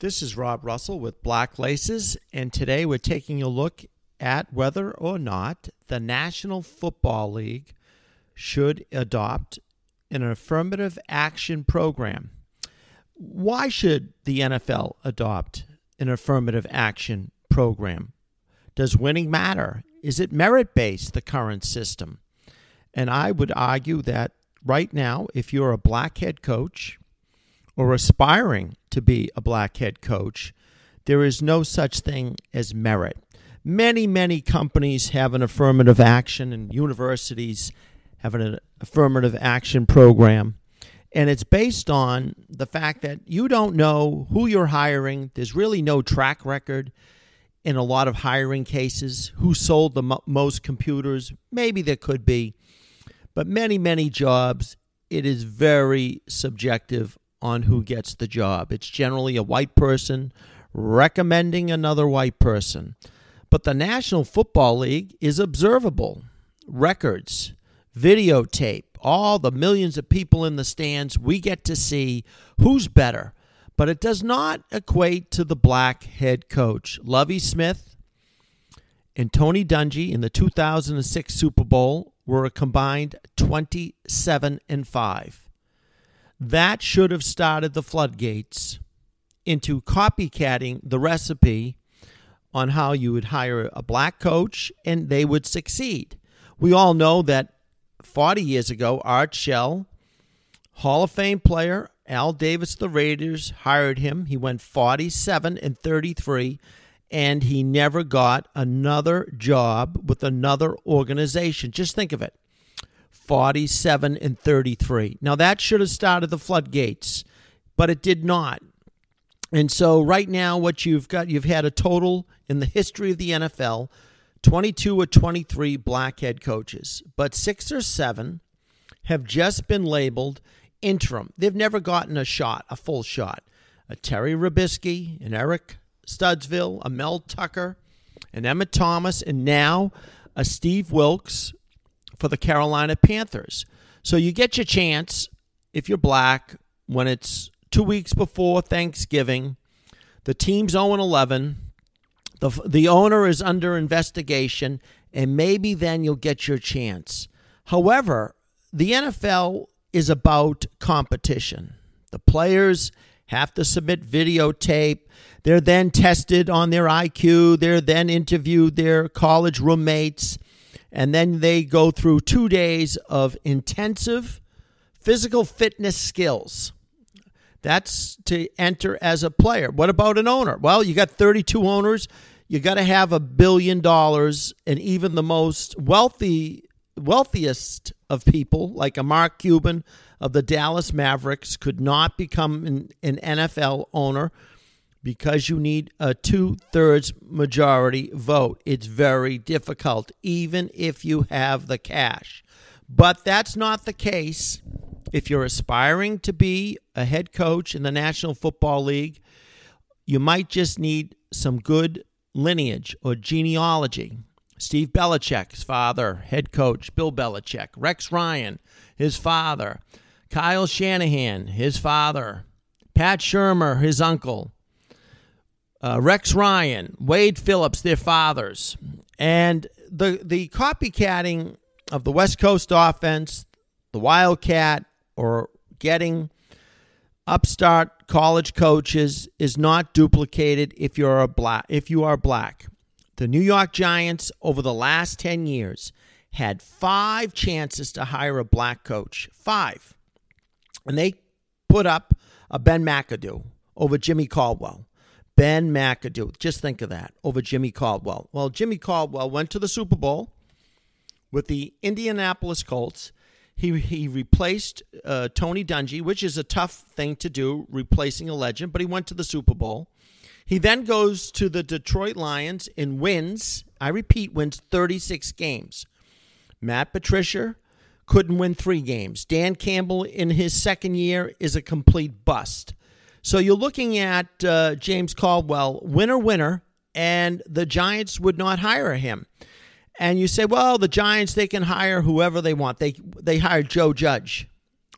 This is Rob Russell with Black Laces, and today we're taking a look at whether or not the National Football League should adopt an affirmative action program. Why should the NFL adopt an affirmative action program? Does winning matter? Is it merit based, the current system? And I would argue that right now, if you're a black head coach or aspiring to be a black head coach, there is no such thing as merit. Many, many companies have an affirmative action, and universities have an affirmative action program. And it's based on the fact that you don't know who you're hiring. There's really no track record in a lot of hiring cases. Who sold the mo- most computers? Maybe there could be. But many, many jobs, it is very subjective on who gets the job. It's generally a white person recommending another white person. But the National Football League is observable. Records, videotape, all the millions of people in the stands, we get to see who's better. But it does not equate to the black head coach. Lovie Smith and Tony Dungy in the 2006 Super Bowl were a combined 27 and 5. That should have started the floodgates into copycatting the recipe on how you would hire a black coach and they would succeed. We all know that 40 years ago, Art Shell, Hall of Fame player Al Davis, the Raiders, hired him. He went 47 and 33 and he never got another job with another organization. Just think of it 47 and 33. Now, that should have started the floodgates, but it did not. And so, right now, what you've got, you've had a total in the history of the NFL 22 or 23 black head coaches, but six or seven have just been labeled interim. They've never gotten a shot, a full shot. A Terry Robiskie, an Eric Studesville, a Mel Tucker, an Emmitt Thomas, and now a Steve Wilks for the Carolina Panthers. So you get your chance if you're black when it's two weeks before Thanksgiving. The team's 0 11. The, the owner is under investigation, and maybe then you'll get your chance. However, the NFL is about competition. The players have to submit videotape. They're then tested on their IQ. They're then interviewed their college roommates. And then they go through two days of intensive physical fitness skills. That's to enter as a player. What about an owner? Well, you got 32 owners. You got to have a billion dollars, and even the most wealthy, wealthiest of people, like a Mark Cuban of the Dallas Mavericks, could not become an, an NFL owner because you need a two thirds majority vote. It's very difficult, even if you have the cash. But that's not the case if you're aspiring to be a head coach in the National Football League. You might just need some good lineage or genealogy. Steve Belichick's father, head coach, Bill Belichick. Rex Ryan, his father. Kyle Shanahan, his father. Pat Shurmur, his uncle uh, Rex Ryan, Wade Phillips, their fathers, and the the copycatting of the West Coast offense, the Wildcat, or getting upstart college coaches is not duplicated if you're a black if you are black. The New York Giants over the last 10 years had 5 chances to hire a black coach. 5. And they put up a Ben McAdoo over Jimmy Caldwell. Ben McAdoo. Just think of that over Jimmy Caldwell. Well, Jimmy Caldwell went to the Super Bowl with the Indianapolis Colts. He, he replaced uh, Tony Dungy, which is a tough thing to do, replacing a legend, but he went to the Super Bowl. He then goes to the Detroit Lions and wins, I repeat, wins 36 games. Matt Patricia couldn't win three games. Dan Campbell, in his second year, is a complete bust. So you're looking at uh, James Caldwell, winner, winner, and the Giants would not hire him. And you say, well, the Giants they can hire whoever they want. They they hired Joe Judge,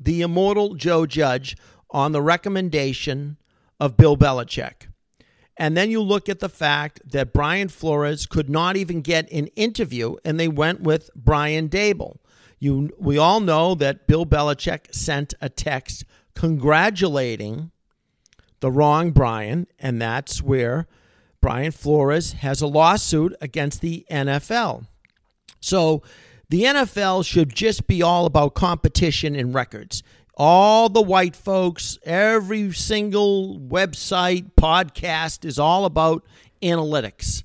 the immortal Joe Judge, on the recommendation of Bill Belichick. And then you look at the fact that Brian Flores could not even get an interview, and they went with Brian Daboll. You, we all know that Bill Belichick sent a text congratulating the wrong Brian, and that's where Brian Flores has a lawsuit against the NFL. So the NFL should just be all about competition and records. All the white folks, every single website, podcast is all about analytics.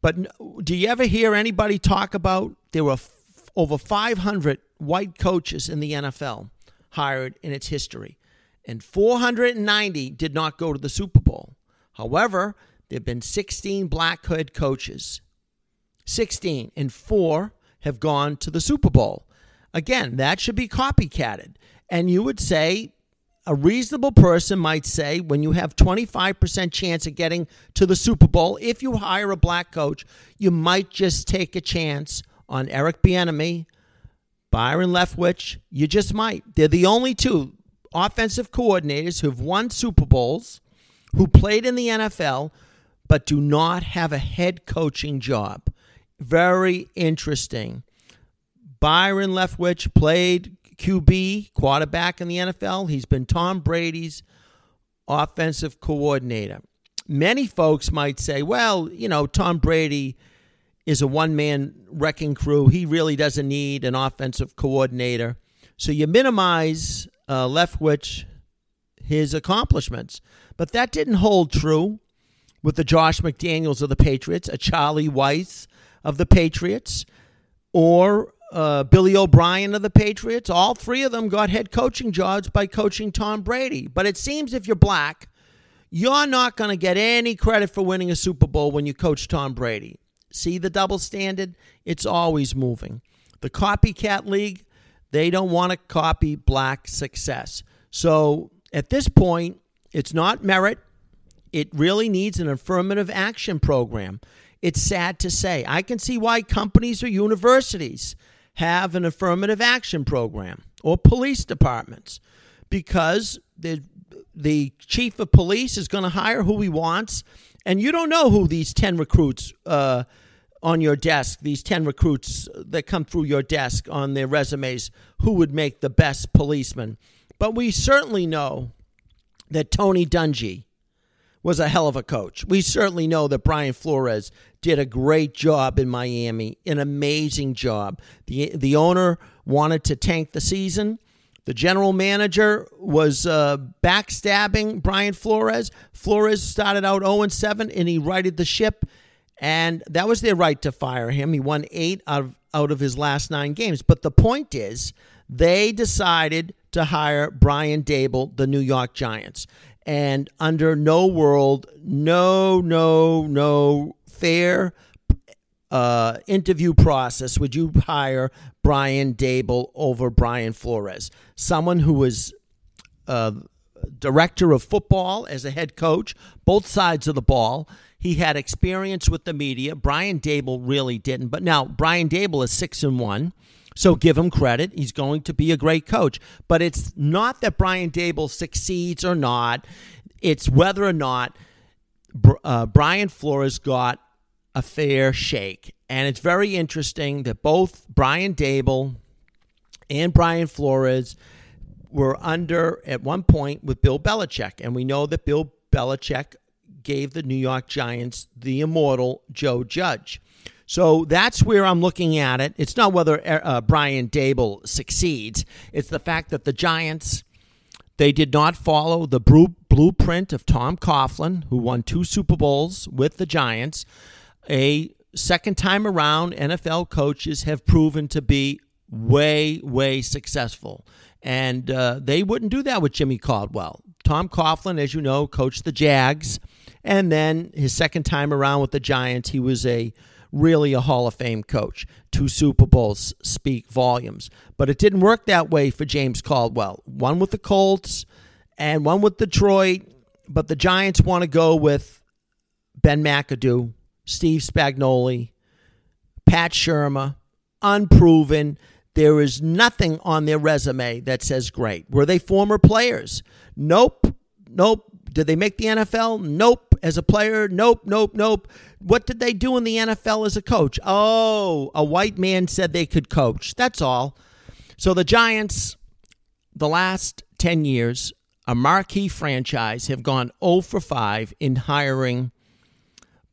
But do you ever hear anybody talk about there were f- over 500 white coaches in the NFL hired in its history, and 490 did not go to the Super Bowl? However, there have been 16 black head coaches, 16, and four have gone to the Super Bowl. Again, that should be copycatted. And you would say, a reasonable person might say, when you have 25% chance of getting to the Super Bowl, if you hire a black coach, you might just take a chance on Eric Bieniemy, Byron Leftwich. You just might. They're the only two offensive coordinators who've won Super Bowls, who played in the NFL, but do not have a head coaching job. Very interesting. Byron Leftwich played QB, quarterback in the NFL. He's been Tom Brady's offensive coordinator. Many folks might say, well, you know, Tom Brady is a one man wrecking crew. He really doesn't need an offensive coordinator. So you minimize uh, Leftwich, his accomplishments. But that didn't hold true with the Josh McDaniels of the Patriots, a Charlie Weis of the Patriots, or uh, Billy O'Brien of the Patriots. All three of them got head coaching jobs by coaching Tom Brady. But it seems if you're black, you're not going to get any credit for winning a Super Bowl when you coach Tom Brady. See the double standard? It's always moving. The copycat league, they don't want to copy black success. So at this point, it's not merit. It really needs an affirmative action program. It's sad to say. I can see why companies or universities have an affirmative action program or police departments because the the chief of police is going to hire who he wants, and you don't know who these ten recruits uh, on your desk, these ten recruits that come through your desk on their resumes, who would make the best policeman. But we certainly know that Tony Dungy was a hell of a coach. We certainly know that Brian Flores did a great job in Miami, an amazing job. The the owner wanted to tank the season. The general manager was uh, backstabbing Brian Flores. Flores started out 0 7 and he righted the ship, and that was their right to fire him. He won eight out of, out of his last nine games. But the point is, they decided to hire Brian Daboll, the New York Giants. And under no world, no, no, no fair uh, interview process would you hire Brian Daboll over Brian Flores, someone who was uh, director of football as a head coach, both sides of the ball. He had experience with the media. Brian Daboll really didn't. But now Brian Daboll is six and one. So give him credit. He's going to be a great coach. But it's not that Brian Daboll succeeds or not. It's whether or not uh, Brian Flores got a fair shake. And it's very interesting that both Brian Daboll and Brian Flores were under at one point with Bill Belichick. And we know that Bill Belichick gave the New York Giants the immortal Joe Judge. So that's where I'm looking at it. It's not whether uh, Brian Daboll succeeds, it's the fact that the Giants. They did not follow the blueprint of Tom Coughlin, who won two Super Bowls with the Giants a second time around, NFL coaches have proven to be way, way successful. And uh, they wouldn't do that with Jimmy Caldwell. Tom Coughlin, as you know, coached the Jags. And then his second time around with the Giants, he was a really a Hall of Fame coach. Two Super Bowls speak volumes. But it didn't work that way for James Caldwell. One with the Colts and one with Detroit. But the Giants want to go with Ben McAdoo, Steve Spagnuolo, Pat Shurmur, unproven. There is nothing on their resume that says great. Were they former players? Nope. Nope. Did they make the NFL? Nope. As a player? Nope, nope, nope. What did they do in the NFL as a coach? Oh, a white man said they could coach. That's all. So the Giants, the last 10 years, a marquee franchise, have gone 0 for 5 in hiring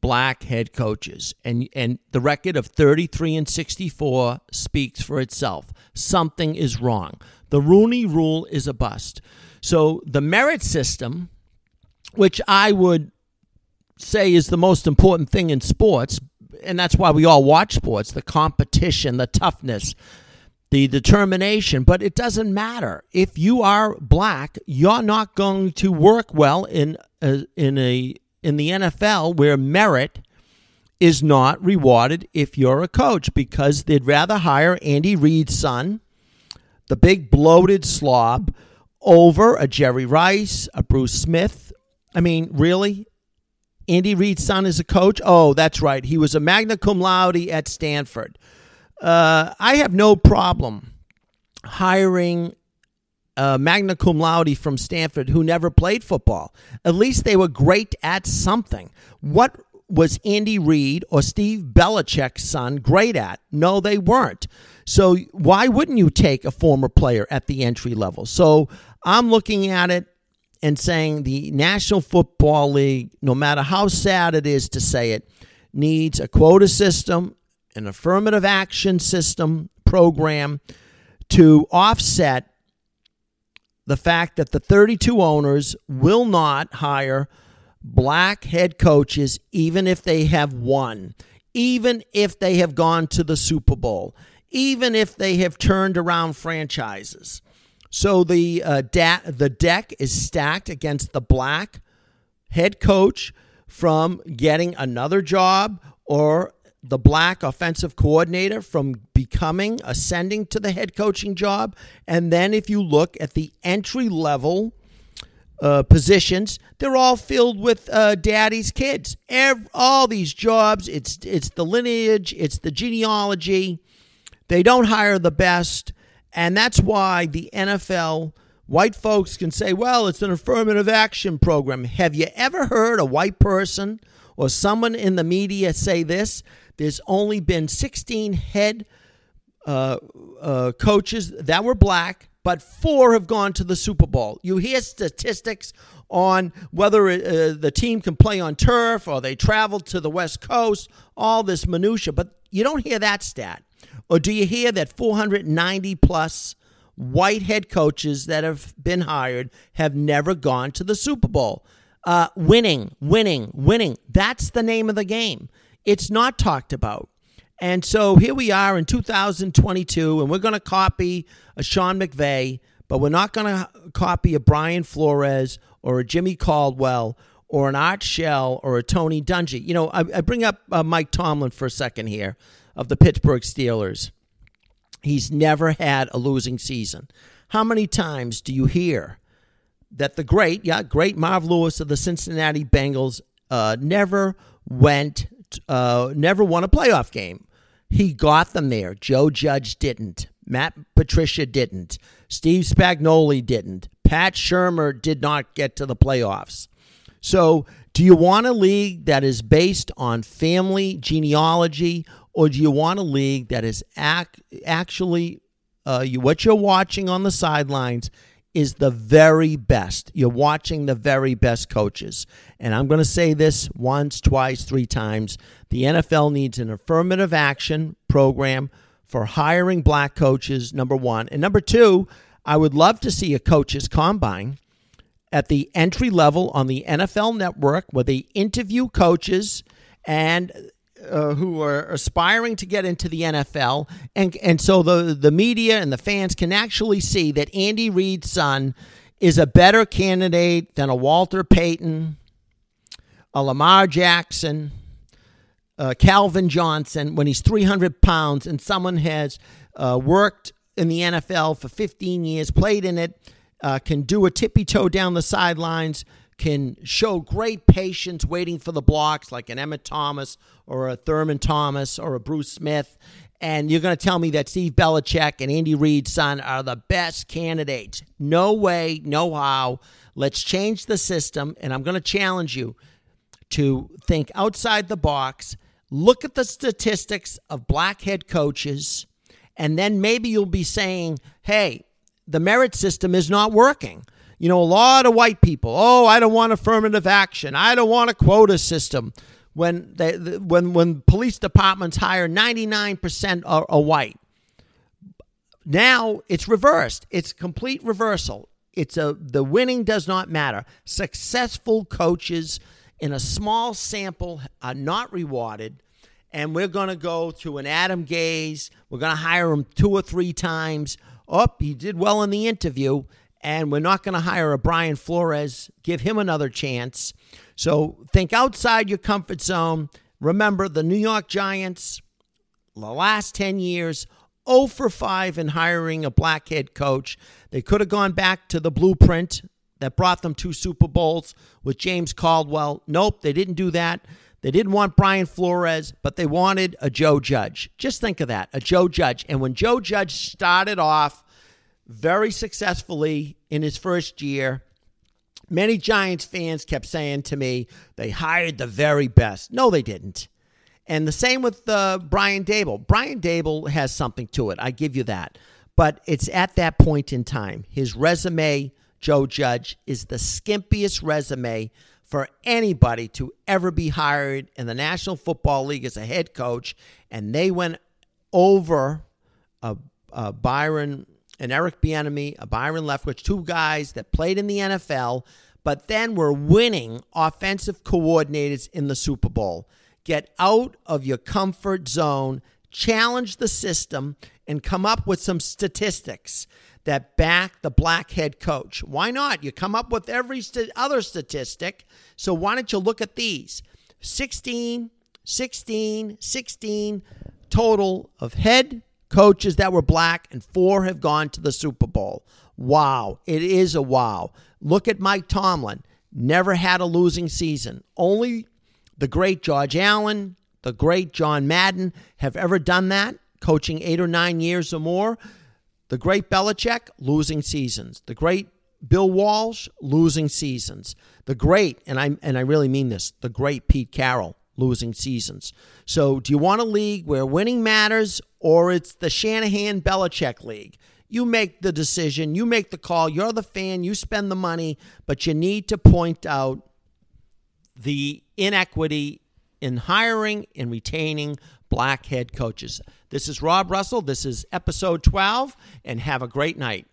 black head coaches. And, and the record of 33 and 64 speaks for itself. Something is wrong. The Rooney rule is a bust. So the merit system, which I would say is the most important thing in sports, and that's why we all watch sports the competition, the toughness, the determination. But it doesn't matter. If you are black, you're not going to work well in a, in a in the NFL where merit is not rewarded if you're a coach because they'd rather hire Andy Reid's son, the big bloated slob, over a Jerry Rice, a Bruce Smith. I mean, really? Andy Reid's son is a coach? Oh, that's right. He was a magna cum laude at Stanford. Uh, I have no problem hiring a magna cum laude from Stanford who never played football. At least they were great at something. What was Andy Reid or Steve Belichick's son great at? No, they weren't. So why wouldn't you take a former player at the entry level? So I'm looking at it and saying the National Football League, no matter how sad it is to say it, needs a quota system, an affirmative action system program to offset the fact that the 32 owners will not hire black head coaches even if they have won, even if they have gone to the Super Bowl, even if they have turned around franchises. So the uh, da- the deck is stacked against the black head coach from getting another job or the black offensive coordinator from becoming ascending to the head coaching job and then if you look at the entry level uh, positions they're all filled with uh, daddy's kids Every, all these jobs it's it's the lineage it's the genealogy they don't hire the best and that's why the NFL, white folks can say, well, it's an affirmative action program. Have you ever heard a white person or someone in the media say this? There's only been 16 head uh, uh, coaches that were black, but four have gone to the Super Bowl. You hear statistics on whether uh, the team can play on turf or they traveled to the West Coast, all this minutia, but you don't hear that stat. Or do you hear that 490 plus white head coaches that have been hired have never gone to the Super Bowl? Uh, winning, winning, winning. That's the name of the game. It's not talked about. And so here we are in 2022, and we're going to copy a Sean McVay, but we're not going to copy a Brian Flores or a Jimmy Caldwell or an Art Shell or a Tony Dungy. You know, I, I bring up uh, Mike Tomlin for a second here of the Pittsburgh Steelers. He's never had a losing season. How many times do you hear that the great, yeah, great Marv Lewis of the Cincinnati Bengals uh, never went, uh, never won a playoff game? He got them there. Joe Judge didn't. Matt Patricia didn't. Steve Spagnuolo didn't. Pat Shurmur did not get to the playoffs. So, do you want a league that is based on family genealogy or do you want a league that is ac- actually uh, you, what you're watching on the sidelines is the very best. You're watching the very best coaches. And I'm going to say this once, twice, three times. The NFL needs an affirmative action program for hiring black coaches, number one. And number two, I would love to see a coaches combine at the entry level on the NFL network where they interview coaches and uh, who are aspiring to get into the NFL, and and so the the media and the fans can actually see that Andy Reid's son is a better candidate than a Walter Payton, a Lamar Jackson, uh, Calvin Johnson when he's 300 pounds and someone has uh, worked in the NFL for 15 years, played in it, uh, can do a tippy toe down the sidelines, can show great patience waiting for the blocks, like an Emmitt Thomas or a Thurman Thomas or a Bruce Smith. And you're going to tell me that Steve Belichick and Andy Reid's son are the best candidates. No way, no how. Let's change the system. And I'm going to challenge you to think outside the box, look at the statistics of black head coaches, and then maybe you'll be saying, hey, the merit system is not working. You know, a lot of white people, oh, I don't want affirmative action. I don't want a quota system. When they, when when police departments hire 99% are, are white. Now it's reversed. It's complete reversal. It's a the winning does not matter. Successful coaches in a small sample are not rewarded. And we're going to go to an Adam Gase. We're going to hire him two or three times. Oh, he did well in the interview. And we're not going to hire a Brian Flores, give him another chance. So think outside your comfort zone. Remember the New York Giants, the last 10 years, 0 for 5 in hiring a black head coach. They could have gone back to the blueprint that brought them two Super Bowls with James Caldwell. Nope, they didn't do that. They didn't want Brian Flores, but they wanted a Joe Judge. Just think of that a Joe Judge. And when Joe Judge started off very successfully in his first year, many Giants fans kept saying to me, they hired the very best. No, they didn't. And the same with uh, Brian Daboll. Brian Daboll has something to it. I give you that. But it's at that point in time. His resume Joe Judge is the skimpiest resume for anybody to ever be hired in the National Football League as a head coach. And they went over a, a Byron and Eric Bieniemy, a Byron Leftwich, two guys that played in the NFL, but then were winning offensive coordinators in the Super Bowl. Get out of your comfort zone, challenge the system, and come up with some statistics that back the black head coach. Why not? You come up with every st- other statistic. So why don't you look at these? 16, 16, 16 total of head coaches that were black, and four have gone to the Super Bowl. Wow. It is a wow. Look at Mike Tomlin. Never had a losing season. Only the great George Allen, the great John Madden have ever done that, coaching eight or nine years or more. The great Belichick, losing seasons. The great Bill Walsh, losing seasons. The great, and I and I really mean this, the great Pete Carroll, losing seasons. So, do you want a league where winning matters, or it's the Shanahan Belichick league? You make the decision, you make the call. You're the fan, you spend the money, but you need to point out the inequity in hiring and retaining black head coaches. This is Rob Russell. This is episode 12, and have a great night.